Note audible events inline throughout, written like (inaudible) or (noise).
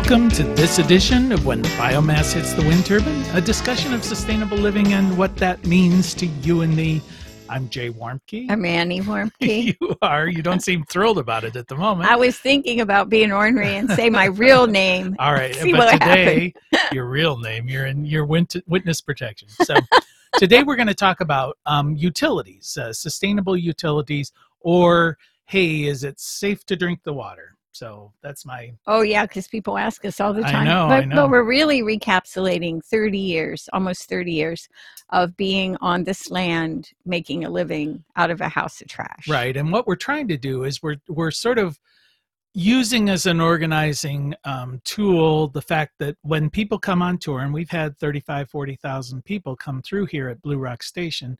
Welcome to this edition of When the Biomass Hits the Wind Turbine, a discussion of sustainable living and what that means to you and me. I'm Jay Warmke. I'm Annie (laughs) Warmke. you are. You don't seem thrilled about it at the moment. I was thinking about being ornery and say my real name. All right, See but what today, (laughs) your real name, you're in your witness protection. So today we're going to talk about um, utilities, uh, sustainable utilities, or hey, is it safe to drink the water? So that's my Oh yeah, because people ask us all the time. I know, but, I know. but we're really recapsulating 30 years, almost 30 years of being on this land, making a living out of a house of trash. Right. And what we're trying to do is we're we're sort of using as an organizing um, tool the fact that when people come on tour, and we've had 35, 40,000 people come through here at Blue Rock Station,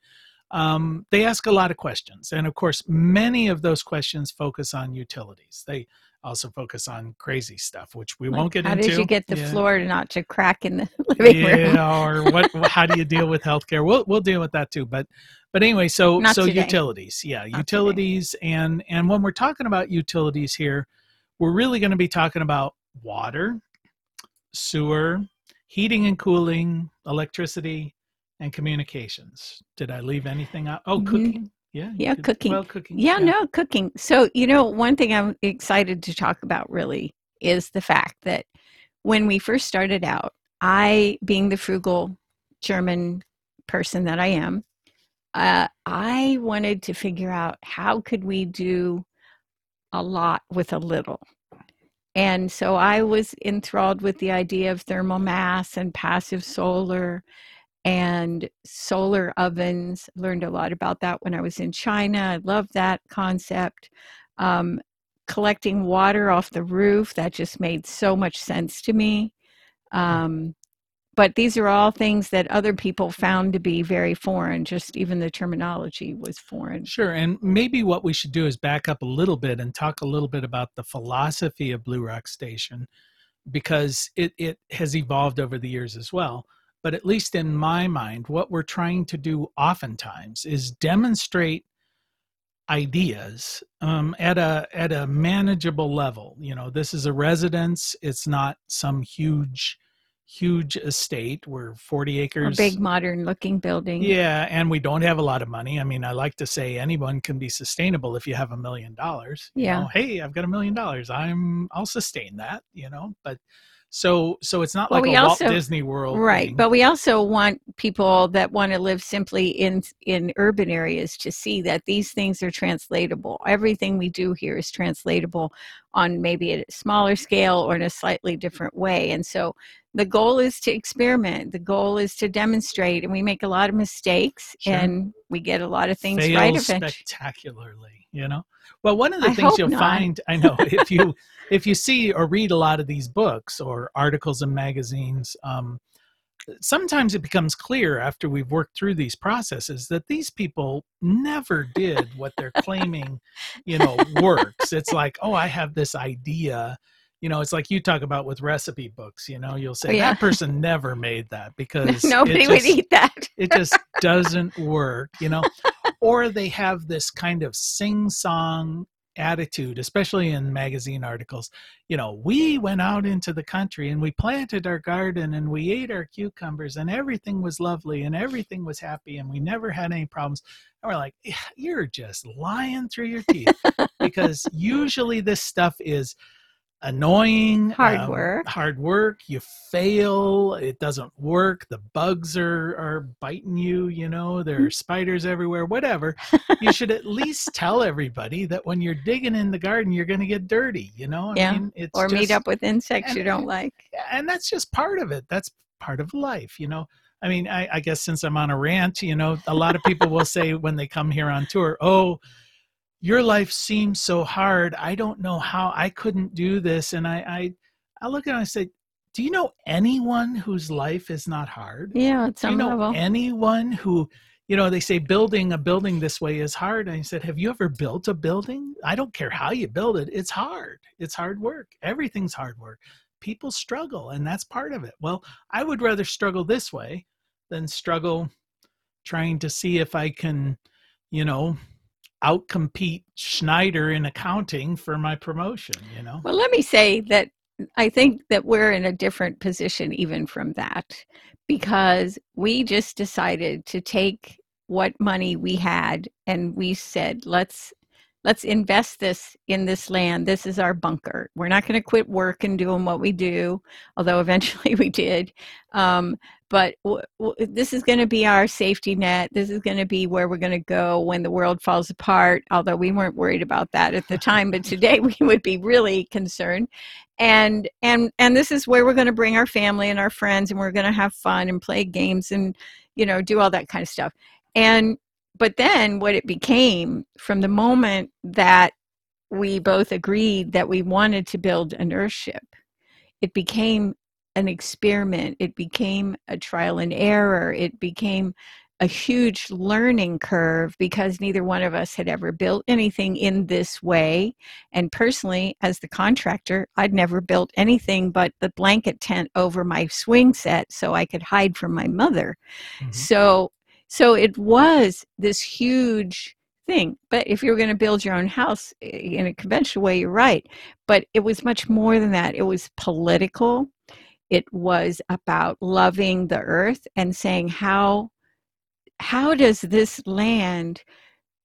um, they ask a lot of questions. And of course, many of those questions focus on utilities. They also focus on crazy stuff, which we Like, won't get How into. How did you get the Yeah. floor not to crack in the (laughs) living room? Yeah, or what? How do you deal with healthcare? We'll we'll deal with that too. But but anyway, so Not so today. utilities, yeah, today. utilities, and and when we're talking about utilities here, we're really going to be talking about water, sewer, heating and cooling, electricity, and communications. Did I leave anything out? Oh, cooking. Yeah, you Yeah, could- cooking. Well, cooking. Yeah, no, cooking. So, you know, one thing I'm excited to talk about really is the fact that when we first started out, I, being the frugal German person that I am, uh, I wanted to figure out how could we do a lot with a little. And so I was enthralled with the idea of thermal mass and passive solar and solar ovens. Learned a lot about that when I was in China. I love that concept. Um, collecting water off the roof, that just made so much sense to me. Um, but these are all things that other people found to be very foreign, just even the terminology was foreign. Sure. And maybe what we should do is back up a little bit and talk a little bit about the philosophy of Blue Rock Station because it, it has evolved over the years as well. But at least in my mind, what we're trying to do oftentimes is demonstrate ideas um, at a at a manageable level. You know, this is a residence; it's not some huge, huge estate. We're forty A acres. big modern looking building. Yeah, and we don't have a lot of money. I mean, I like to say anyone can be sustainable if you have a million dollars. You Yeah. know, hey, I've got a million dollars. I'm I'll sustain that, you know. But so so it's not Well, like we a also- Walt Disney World. right thing. but we also want people that want to live simply in in urban areas to see that these things are translatable everything we do here is translatable on maybe a smaller scale or in a slightly different way and so the goal is to experiment the goal is to demonstrate and we make a lot of mistakes Sure. and we get a lot of things fail right eventually spectacularly, you know. Well, one of the I things you'll not. find, I know, (laughs) if you if you see or read a lot of these books or articles in magazines, um, sometimes it becomes clear after we've worked through these processes that these people never did what they're claiming, you know, works. It's like, oh, I have this idea. You know, it's like you talk about with recipe books. You know, you'll oh, say Oh, yeah. that (laughs) person never made that because nobody would eat that (laughs) it just doesn't work, you know. Or they have this kind of sing-song attitude, especially in magazine articles. You know, we went out into the country and we planted our garden and we ate our cucumbers and everything was lovely and everything was happy and we never had any problems. And we're like, "Yeah, you're just lying through your teeth because usually this stuff is annoying Hard um, work. hard work. You fail. It doesn't work. The bugs are are biting you you know? There Mm-hmm. are spiders everywhere whatever. You should at least tell everybody that when you're digging in the garden you're going to get dirty you know? I Yeah, mean, it's or meet up with insects you don't like. and that's just part of it. That's part of life you know? I mean I, I guess since i'm on a rant you know a lot of people will say when they come here on tour oh your life seems so hard i don't know how i couldn't do this and i i, I look at it and i say do you know anyone whose life is not hard? Yeah at do some you know level anyone who you know they say building a building this way is hard and i said have you ever built a building? I don't care how you build it it's hard it's hard work everything's hard work. People struggle and that's part of it. Well i would rather struggle this way than struggle trying to see if i can you know outcompete schneider in accounting for my promotion you know? Well, let me say that I think that we're in a different position even from that because we just decided to take what money we had and we said let's let's invest this in this land. This is our bunker. We're not going to quit work and doing what we do although eventually (laughs) we did. Um, but w- w- this is going to be our safety net. This is going to be where we're going to go when the world falls apart although we weren't worried about that at the (laughs) time but today (laughs) we would be really concerned. And and and this is where we're going to bring our family and our friends and we're going to have fun and play games and you know do all that kind of stuff. And but then what it became from the moment that we both agreed that we wanted to build an earthship it became an experiment it became a trial and error it became a huge learning curve because neither one of us had ever built anything in this way. And personally, as the contractor, I'd never built anything but the blanket tent over my swing set so I could hide from my mother. Mm-hmm. So so it was this huge thing. But if you were going to build your own house eh, in a conventional way, you're right. But it was much more than that. It was political. It was about loving the earth and saying how how does this land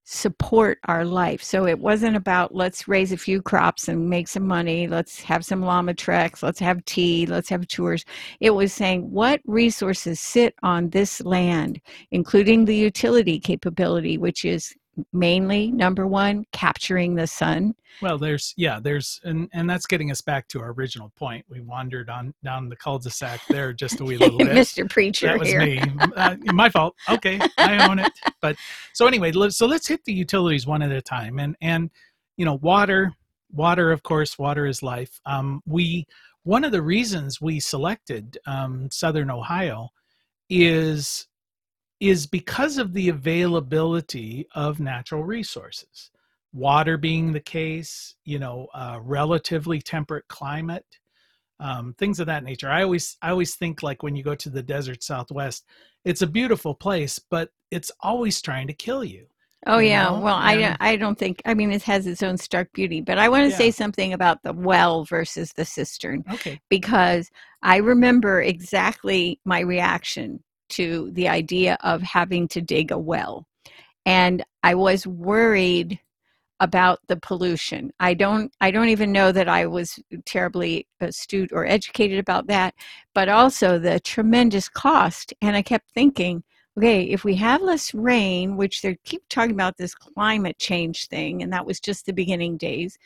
support our life. So it wasn't about let's raise a few crops and make some money, let's have some llama treks, let's have tea, let's have tours. It was saying what resources sit on this land, including the utility capability, which is mainly number one capturing the sun. Well there's yeah there's and and that's getting us back to our original point. We wandered on down the cul-de-sac there just a wee (laughs) little bit. Mr preacher that was here. me. Uh, my fault. Okay i own it. But so anyway so let's hit the utilities one at a time. And and you know water water of course water is life. Um, we one of the reasons we selected um, southern ohio is is because of the availability of natural resources water being the case you know uh, relatively temperate climate um, things of that nature i always i always think like when you go to the desert southwest it's a beautiful place but it's always trying to kill you Oh you yeah. Know? Well, I I don't think I mean it has its own stark beauty, but I want to yeah. say something about the well versus the cistern. Okay. Because I remember exactly my reaction to the idea of having to dig a well. And I was worried about the pollution. I don't I don't even know that I was terribly astute or educated about that, but also the tremendous cost. And I kept thinking, okay, if we have less rain, which they keep talking about this climate change thing, and that was just the beginning days,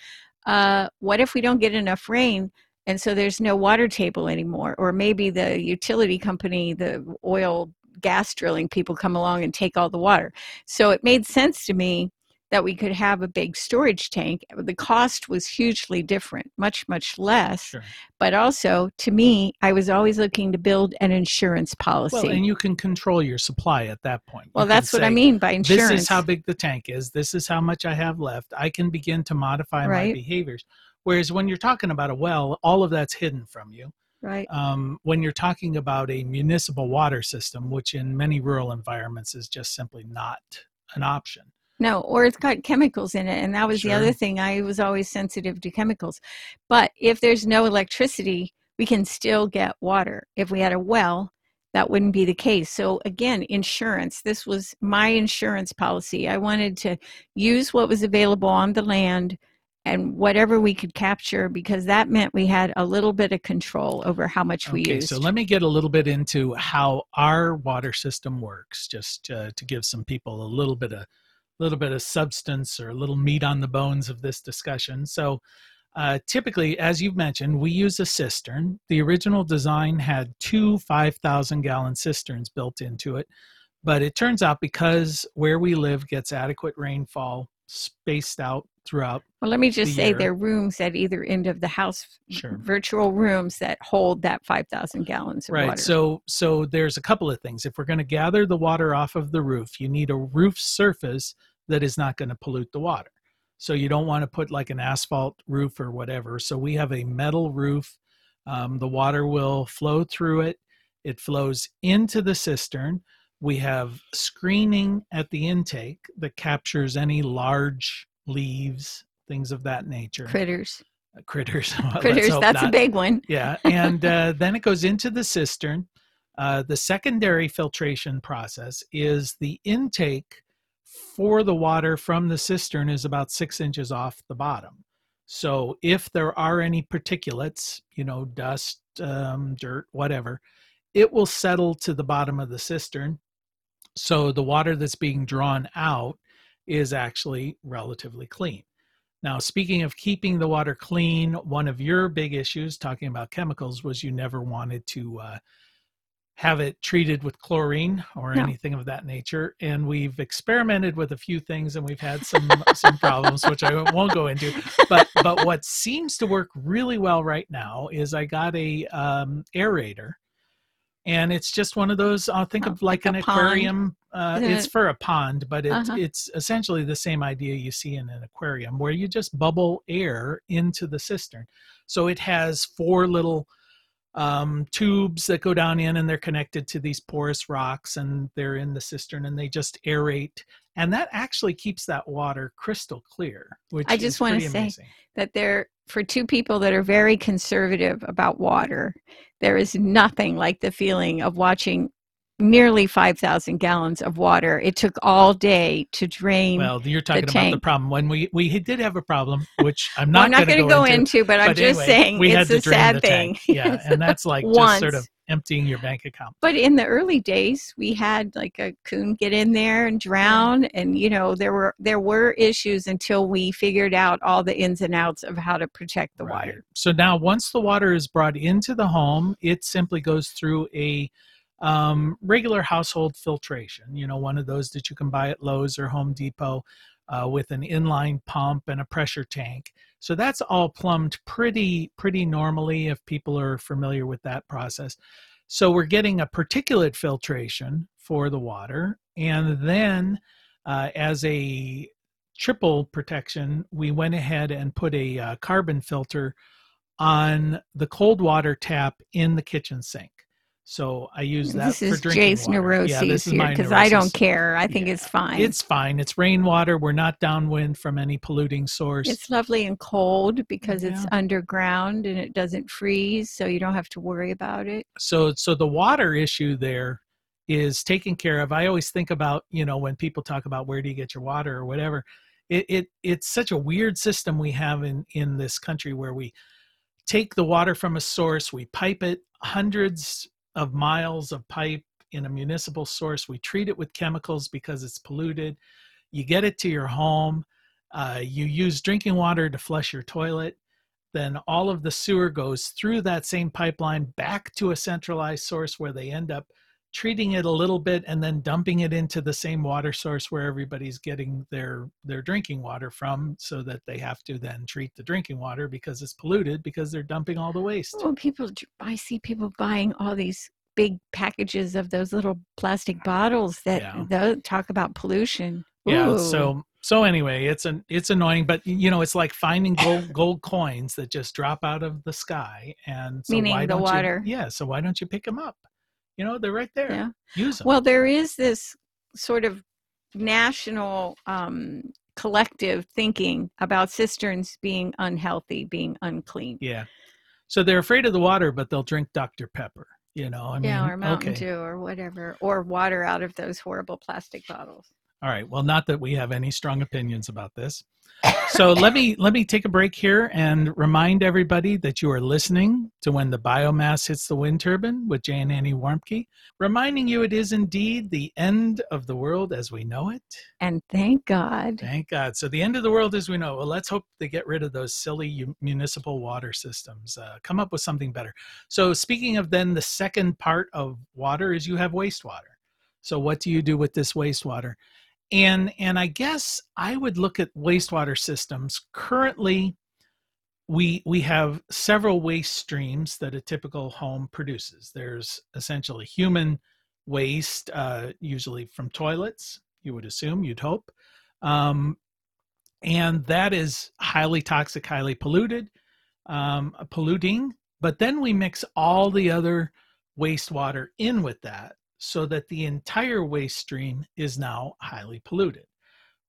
uh, what if we don't get enough rain? And so there's no water table anymore or maybe the utility company the oil gas drilling people come along and take all the water. So it made sense to me that we could have a big storage tank the cost was hugely different much much less. Sure. but also to me i was always looking to build an insurance policy. well, and you can control your supply at that point. Well that's what i mean by insurance this is how big the tank is. This is how much i have left. I can begin to modify right. my behaviors Whereas when you're talking about a well, all of that's hidden from you. Right. Um, when you're talking about a municipal water system, which in many rural environments is just simply not an option. No, or it's got chemicals in it. And that was sure. the other thing. I was always sensitive to chemicals. But if there's no electricity, we can still get water. If we had a well, that wouldn't be the case. So, again, insurance. This was my insurance policy. I wanted to use what was available on the land and whatever we could capture because that meant we had a little bit of control over how much we okay, used. So let me get a little bit into how our water system works, just uh, to give some people a little bit of little bit of substance or a little meat on the bones of this discussion. So uh, typically, as you've mentioned, we use a cistern. The original design had two 5,000 gallon cisterns built into it, but it turns out because where we live gets adequate rainfall spaced out throughout. Well, let me just the say year. there are rooms at either end of the house, sure. virtual rooms that hold that 5,000 gallons of right. water. So, so there's a couple of things. If we're going to gather the water off of the roof, you need a roof surface that is not going to pollute the water. So you don't want to put like an asphalt roof or whatever. So we have a metal roof. Um, the water will flow through it. It flows into the cistern. We have screening at the intake that captures any large leaves, things of that nature. Critters. critters. (laughs) Let's Critters, that's a big one. Yeah, and (laughs) uh, then it goes into the cistern. Uh, the secondary filtration process is the intake for the water from the cistern is about six inches off the bottom. So if there are any particulates, you know, dust, um, dirt, whatever, it will settle to the bottom of the cistern. So the water that's being drawn out is actually relatively clean. Now, speaking of keeping the water clean, one of your big issues talking about chemicals was you never wanted to uh, have it treated with chlorine or No. anything of that nature. And we've experimented with a few things and we've had some some problems, which I won't go into. But but what seems to work really well right now is I got a um, aerator. And it's just one of those. I'll think Oh, of like, like an aquarium. Uh, it's for a pond, but it's Uh-huh. it's essentially the same idea you see in an aquarium, where you just bubble air into the cistern. So it has four little um, tubes that go down in, and they're connected to these porous rocks, and they're in the cistern, and they just aerate, and that actually keeps that water crystal clear. Which I just is wanna pretty say- amazing. that there for two people that are very conservative about water there is nothing like the feeling of watching nearly 5000 gallons of water it took all day to drain Well, you're talking about the problem when we we did have a problem, which I'm not, i'm not going to go, into but i'm but just anyway, saying we it's had to a sad the thing tank. Yeah, (laughs) and that's like just sort of emptying your bank account. but in the early days we had like a coon get in there and drown and you know there were there were issues until we figured out all the ins and outs of how to protect the Right. water So now, once the water is brought into the home, it simply goes through a um, regular household filtration. You know, one of those that you can buy at Lowe's or Home Depot uh, with an inline pump and a pressure tank. So that's all plumbed pretty pretty normally if people are familiar with that process. So we're getting a particulate filtration for the water, and then uh, as a triple protection, we went ahead and put a uh, carbon filter on the cold water tap in the kitchen sink. So I use that this for is drinking jay's water. neuroses yeah, this is here because i don't care i think Yeah. it's fine It's fine. It's rainwater. We're not downwind from any polluting source. It's lovely and cold because it's underground and it doesn't freeze, so you don't have to worry about it. so so the water issue there is taken care of. I always think about, you know, when people talk about where do you get your water or whatever, it, it it's such a weird system we have in in this country where we take the water from a source, we pipe it hundreds of miles of pipe in a municipal source, we treat it with chemicals because it's polluted. You get it to your home, uh, you use drinking water to flush your toilet. Then all of the sewer goes through that same pipeline back to a centralized source where they end up treating it a little bit and then dumping it into the same water source where everybody's getting their their drinking water from so that they have to then treat the drinking water because it's polluted because they're dumping all the waste Well, people, I see people buying all these big packages of those little plastic bottles that Yeah. talk about pollution. yeah so so anyway it's an it's annoying but you know it's like finding gold (laughs) gold coins that just drop out of the sky and so Meaning why the don't water. you yeah so why don't you pick them up you know they're right there Yeah. use them Well, there is this sort of national um, collective thinking about cisterns being unhealthy, being unclean. Yeah. So they're afraid of the water, but they'll drink Dr. Pepper. You know, I mean, yeah, or Mountain okay. Dew or whatever, or water out of those horrible plastic bottles. All right. Well, not that we have any strong opinions about this. So let me let me take a break here and remind everybody that you are listening to when the biomass hits the wind turbine with Jay and Annie Warmke, reminding you it is indeed the end of the world as we know it. And thank God. Thank God. So the end of the world as we know. it. Well, let's hope they get rid of those silly municipal water systems. Uh, come up with something better. So speaking of then the second part of water is you have wastewater. So what do you do with this wastewater? And and I guess I would look at wastewater systems. Currently, we we have several waste streams that a typical home produces. There's essentially human waste, uh, usually from toilets. You would assume, you'd hope, um, and that is highly toxic, highly polluted, um, polluting. But then we mix all the other wastewater in with that, so that the entire waste stream is now highly polluted.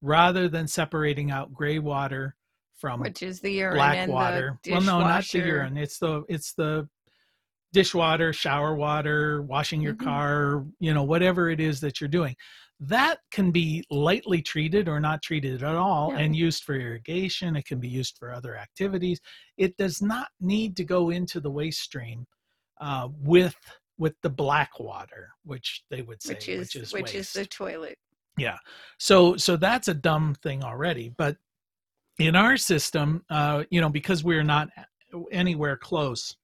Rather than separating out gray water from which is the urine black water. Well, no, not the urine. It's the it's the dishwater, shower water, washing your Mhm. car, you know, whatever it is that you're doing. That can be lightly treated or not treated at all Yeah. and used for irrigation. It can be used for other activities. It does not need to go into the waste stream uh, with with the black water, which they would say, which is which is, waste. the toilet. Yeah. So so that's a dumb thing already. But in our system, uh, you know, because we're not anywhere close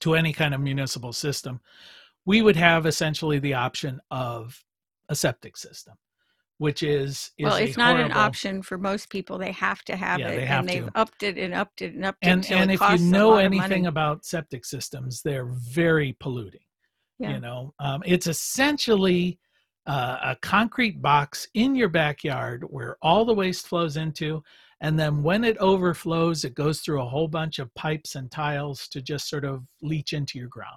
to any kind of municipal system, we would have essentially the option of a septic system, which is, is well, it's not an option for most people. They have to have Yeah, it, they have and they've to. upped it and upped it and upped it And until and it if you know anything about septic systems, they're very polluting. Yeah. You know, um, it's essentially uh, a concrete box in your backyard where all the waste flows into. And then when it overflows, it goes through a whole bunch of pipes and tiles to just sort of leach into your ground.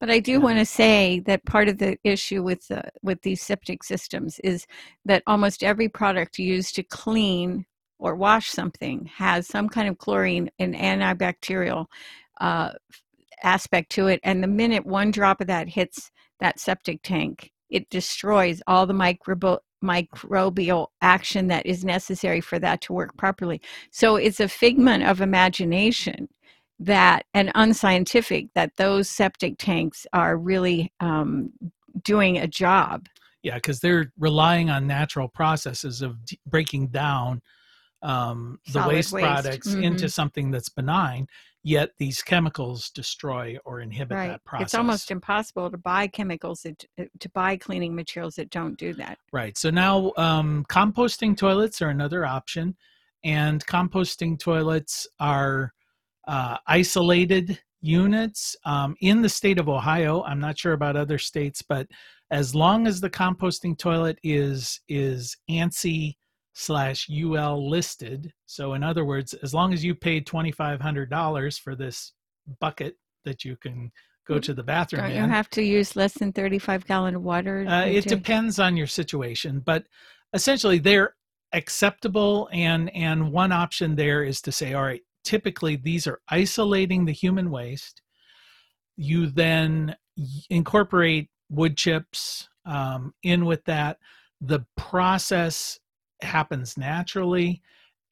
But I do want to say that part of the issue with the with these septic systems is that almost every product used to clean or wash something has some kind of chlorine and antibacterial uh, aspect to it. And the minute one drop of that hits that septic tank, it destroys all the microbial microbial action that is necessary for that to work properly. So it's a figment of imagination that and unscientific that those septic tanks are really um, doing a job. Yeah, because they're relying on natural processes of d- breaking down um, the waste, waste. products into something that's benign. Yet these chemicals destroy or inhibit Right. that process. It's almost impossible to buy chemicals that uh, to buy cleaning materials that don't do that. Right. So now um, composting toilets are another option, and composting toilets are uh, isolated units um, in the state of Ohio. I'm not sure about other states, but as long as the composting toilet is is ANSI slash UL listed, so in other words, as long as you paid twenty five hundred dollars for this bucket that you can go Mm, to the bathroom Don't in, you have to use less than 35 gallon of water? uh, it depends on your situation, but essentially they're acceptable. And and one option there is to say, all right, typically these are isolating the human waste. You then incorporate wood chips um, in with that. The process happens naturally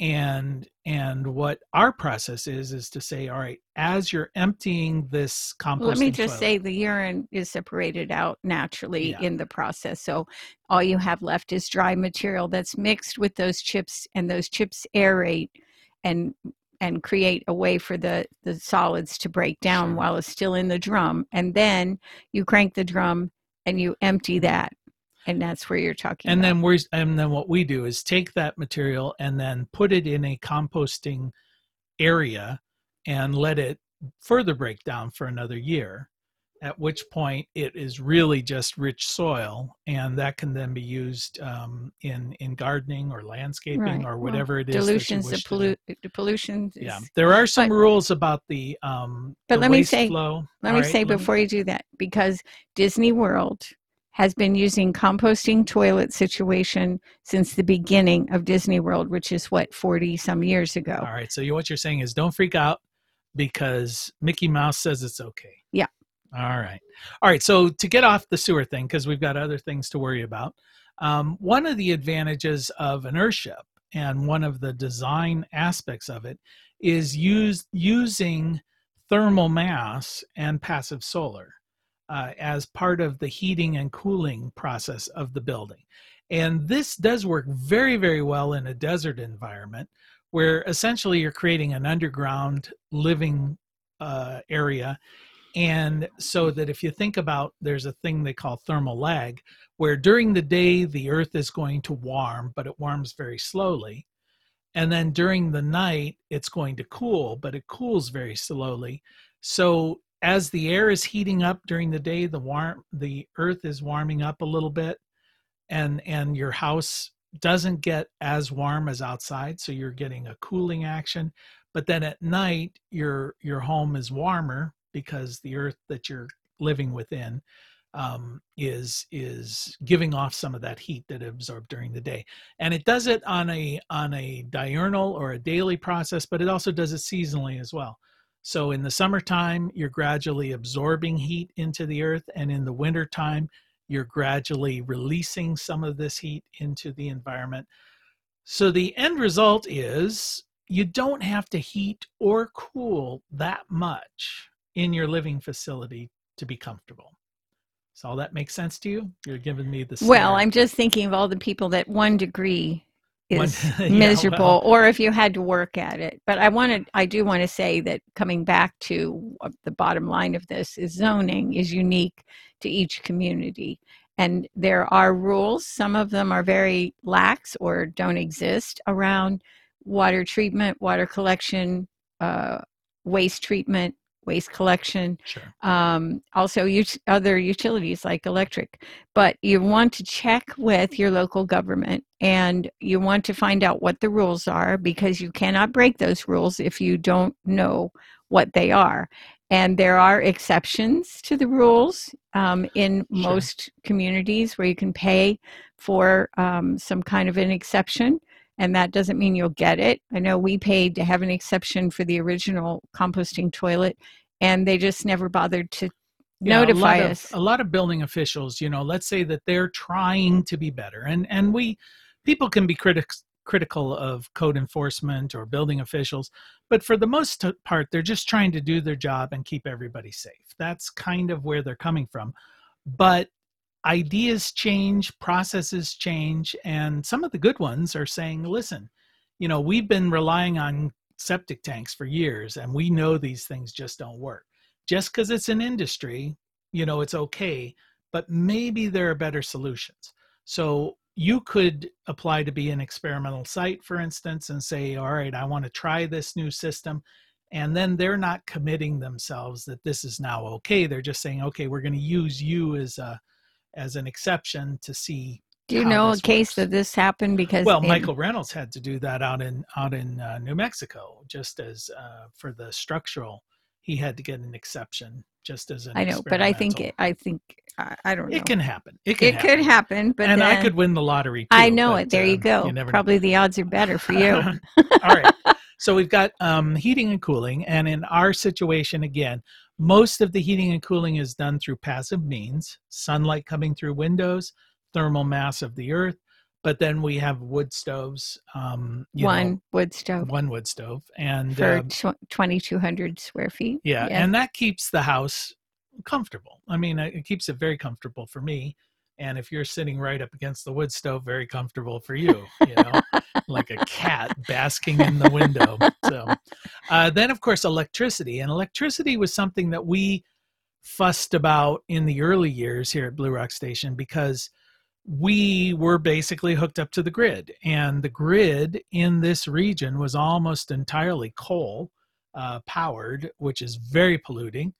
and and what our process is is to say all right as you're emptying this composting Let me just toilet- say the urine is separated out naturally Yeah. in the process. So all you have left is dry material that's mixed with those chips and those chips aerate and and create a way for the the solids to break down Sure. while it's still in the drum and then you crank the drum and you empty that and that's where you're talking and about. then we're and then what we do is take that material and then put it in a composting area and let it further break down for another year at which point it is really just rich soil and that can then be used um, in in gardening or landscaping Right. or Well, whatever it is dilutions the pollu- the pollution yeah there are some but- rules about the um But the let me say- Let me say let me- before you do that, because Disney World has been using composting toilet situation since the beginning of Disney World, which is what, 40 some years ago. all right so you, what you're saying is don't freak out because mickey mouse says it's okay Yeah. all right all right so to get off the sewer thing because we've got other things to worry about um, one of the advantages of an earthship and one of the design aspects of it is use, using thermal mass and passive solar uh, as part of the heating and cooling process of the building. And this does work very very well in a desert environment where essentially you're creating an underground living uh, area. And so that if you think about there's a thing they call thermal lag where during the day the earth is going to warm but it warms very slowly. And then during the night it's going to cool but it cools very slowly. So as the air is heating up during the day the warm the earth is warming up a little bit and and your house doesn't get as warm as outside so you're getting a cooling action but then at night your your home is warmer because the earth that you're living within um, is is giving off some of that heat that it absorbed during the day, and it does it on a on a diurnal or a daily process, but it also does it seasonally as well. So in the summertime, you're gradually absorbing heat into the earth, and in the wintertime, you're gradually releasing some of this heat into the environment. So the end result is you don't have to heat or cool that much in your living facility to be comfortable. So all that makes sense to you? You're giving me the Well. I'm just thinking of all the people that one degree is (laughs) yeah, miserable, well. or if you had to work at it. But I wanted, I do want to say that coming back to the bottom line of this is zoning is unique to each community. And there are rules. Some of them are very lax or don't exist around water treatment, water collection, uh, waste treatment, waste collection, Sure. um, also ut- other utilities like electric. But you want to check with your local government and you want to find out what the rules are because you cannot break those rules if you don't know what they are. And there are exceptions to the rules um, in Sure. most communities where you can pay for um, some kind of an exception. And that doesn't mean you'll get it. I know we paid to have an exception for the original composting toilet, and they just never bothered to Yeah, a notify of- us. a lot of building officials, you know, let's say that they're trying to be better, and and we people can be critics critical of code enforcement or building officials, but for the most part, they're just trying to do their job and keep everybody safe. That's kind of where they're coming from, but ideas change, processes change, and some of the good ones are saying, listen, you know, we've been relying on septic tanks for years, and we know these things just don't work. Just because it's an industry you know it's okay but maybe there are better solutions so you could apply to be an experimental site for instance and say all right i want to try this new system and then they're not committing themselves that this is now okay they're just saying okay we're going to use you as a as an exception to see Do you know a case works. that this happened? Because well in- michael reynolds had to do that out in out in uh, new mexico just as uh, for the structural he had to get an exception just as an I know, but I think it, I think I, I don't know. It can happen. It can it could happen, but and I could win the lottery too. I know but, it. There you um, go. never know. Probably the odds are better for you. (laughs) All right. So we've got um, heating and cooling, and in our situation, again, most of the heating and cooling is done through passive means: sunlight coming through windows, thermal mass of the earth. But then we have wood stoves. Um, you know, One wood stove one wood stove, and for um, tw- 2,200 square feet. yeah, Yes. and that keeps the house comfortable. I mean, it keeps it very comfortable for me. And if you're sitting right up against the wood stove, very comfortable for you, you know, (laughs) like a cat basking in the window. So, uh, then of course, electricity. And electricity was something that we fussed about in the early years here at Blue Rock Station because we were basically hooked up to the grid. And the grid in this region was almost entirely coal uh, powered, which is very polluting.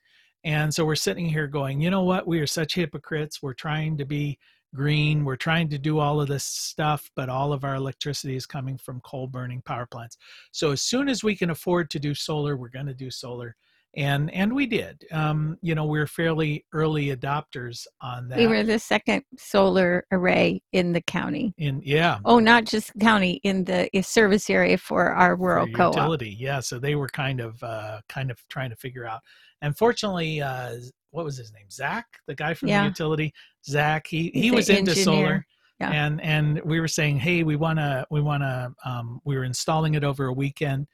And so we're sitting here going, you know what? We are such hypocrites. We're trying to be green. We're trying to do all of this stuff, but all of our electricity is coming from coal burning power plants. So as soon as we can afford to do solar, we're going to do solar. And and we did. Um, you know, we're fairly early adopters on that. We were the second solar array in the county. in yeah, Oh, not just county, in the service area for our for rural co-op. utility. Yeah, so they were kind of uh, kind of trying to figure out. And fortunately, uh, what was his name? Zach, the guy from Yeah. the utility. Zach, he he was into engineer. solar. Yeah. And and we were saying, hey, we wanna we wanna um, we were installing it over a weekend.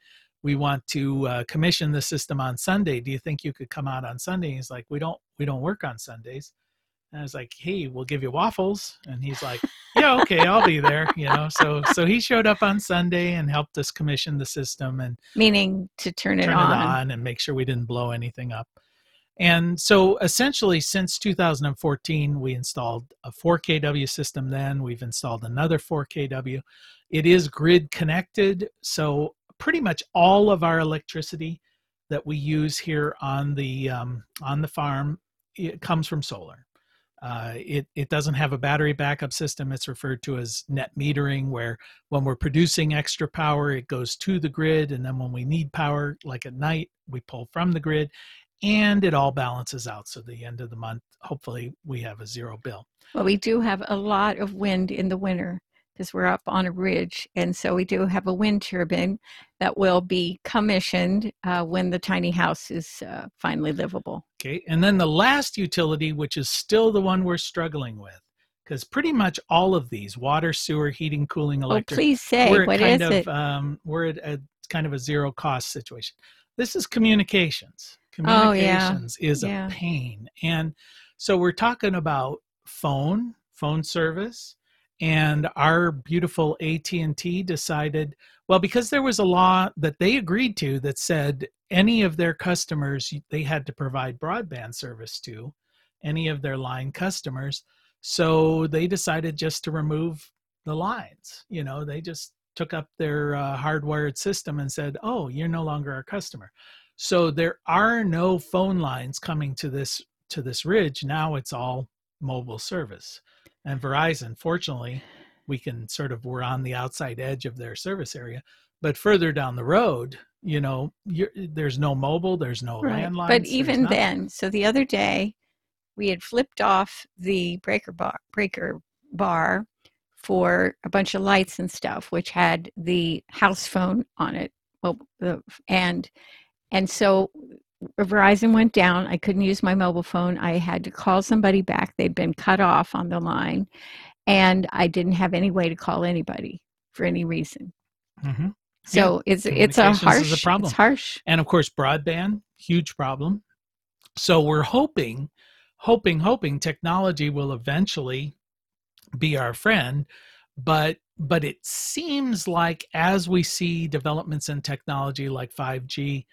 We want to uh, commission the system on Sunday. Do you think you could come out on Sunday? He's like, we don't we don't work on Sundays. And I was like, hey, we'll give you waffles. And he's like, yeah, okay, I'll be there. You know, so so he showed up on Sunday and helped us commission the system and Meaning to turn it turn on. it on and make sure we didn't blow anything up. And so essentially, since 2014, we installed a 4 kW system. Then we've installed another 4 kW. It is grid connected, so pretty much all of our electricity that we use here on the um, on the farm it comes from solar. Uh, it it doesn't have a battery backup system. It's referred to as net metering, where when we're producing extra power, it goes to the grid, and then when we need power, like at night, we pull from the grid. and it all balances out. So the end of the month, hopefully, we have a zero bill. Well, we do have a lot of wind in the winter because we're up on a ridge. And so we do have a wind turbine that will be commissioned uh, when the tiny house is uh, finally livable. Okay. And then the last utility, which is still the one we're struggling with, because pretty much all of these water, sewer, heating, cooling, electric. Oh, please say, we're what kind is of, it? Um, we're at a kind of a zero cost situation. This is communications. Oh, yeah. Communications is Yeah. a pain. And so we're talking about phone, phone service, and our beautiful AT&T decided, well, because there was a law that they agreed to that said any of their customers they had to provide broadband service to, any of their line customers. So they decided just to remove the lines. You know, they just took up their uh, hardwired system and said, "Oh, you're no longer our customer." So there are no phone lines coming to this to this ridge. Now it's all mobile service. And Verizon, fortunately, we can sort of we're on the outside edge of their service area. But further down the road, you know, you're, there's no mobile, there's no Right. landlines. But even then, so the other day, we had flipped off the breaker bar, breaker bar for a bunch of lights and stuff, which had the house phone on it. Well, the, and and so Verizon went down. I couldn't use my mobile phone. I had to call somebody back. They'd been cut off on the line, and I didn't have any way to call anybody for any reason. Mhm. So it's it's a is a harsh. problem. It's harsh. and of course broadband huge problem so we're hoping hoping hoping technology will eventually be our friend but but it seems like as we see developments in technology like 5g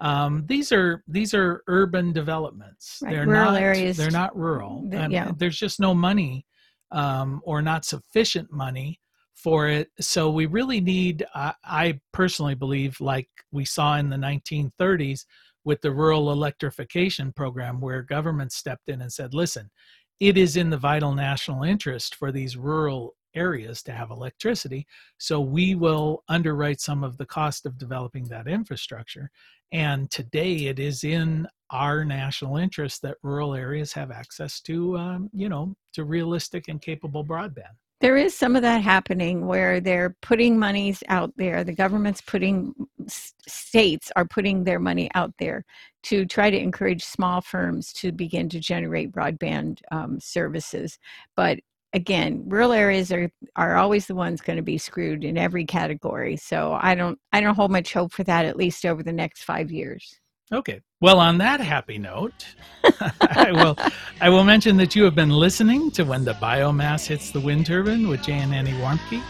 um, these are these are urban developments Right, they're rural not areas. they're not rural The- Um, yeah. there's just no money um, or not sufficient money for it. So we really need, I, I personally believe, like we saw in the 1930s with the rural electrification program, where government stepped in and said, listen, it is in the vital national interest for these rural areas to have electricity. So we will underwrite some of the cost of developing that infrastructure. And today it is in our national interest that rural areas have access to, um, you know, to realistic and capable broadband. There is some of that happening where they're putting monies out there. The government's putting, states are putting their money out there to try to encourage small firms to begin to generate broadband um, services. But again, rural areas are are always the ones going to be screwed in every category. So I don't I don't hold much hope for that at least over the next five years. Okay. Well, on that happy note, (laughs) I will I will mention that you have been listening to When the Biomass Hits the Wind Turbine with Jay and Annie Warmke.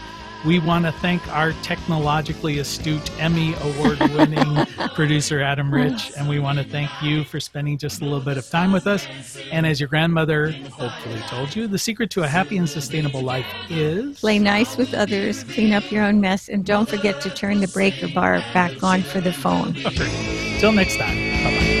We want to thank our technologically astute Emmy award winning (laughs) producer, Adam Rich, and we want to thank you for spending just a little bit of time with us. And as your grandmother hopefully told you, the secret to a happy and sustainable life is Play nice with others, clean up your own mess, and don't forget to turn the breaker bar back on for the phone. (laughs) Till next time. Bye bye.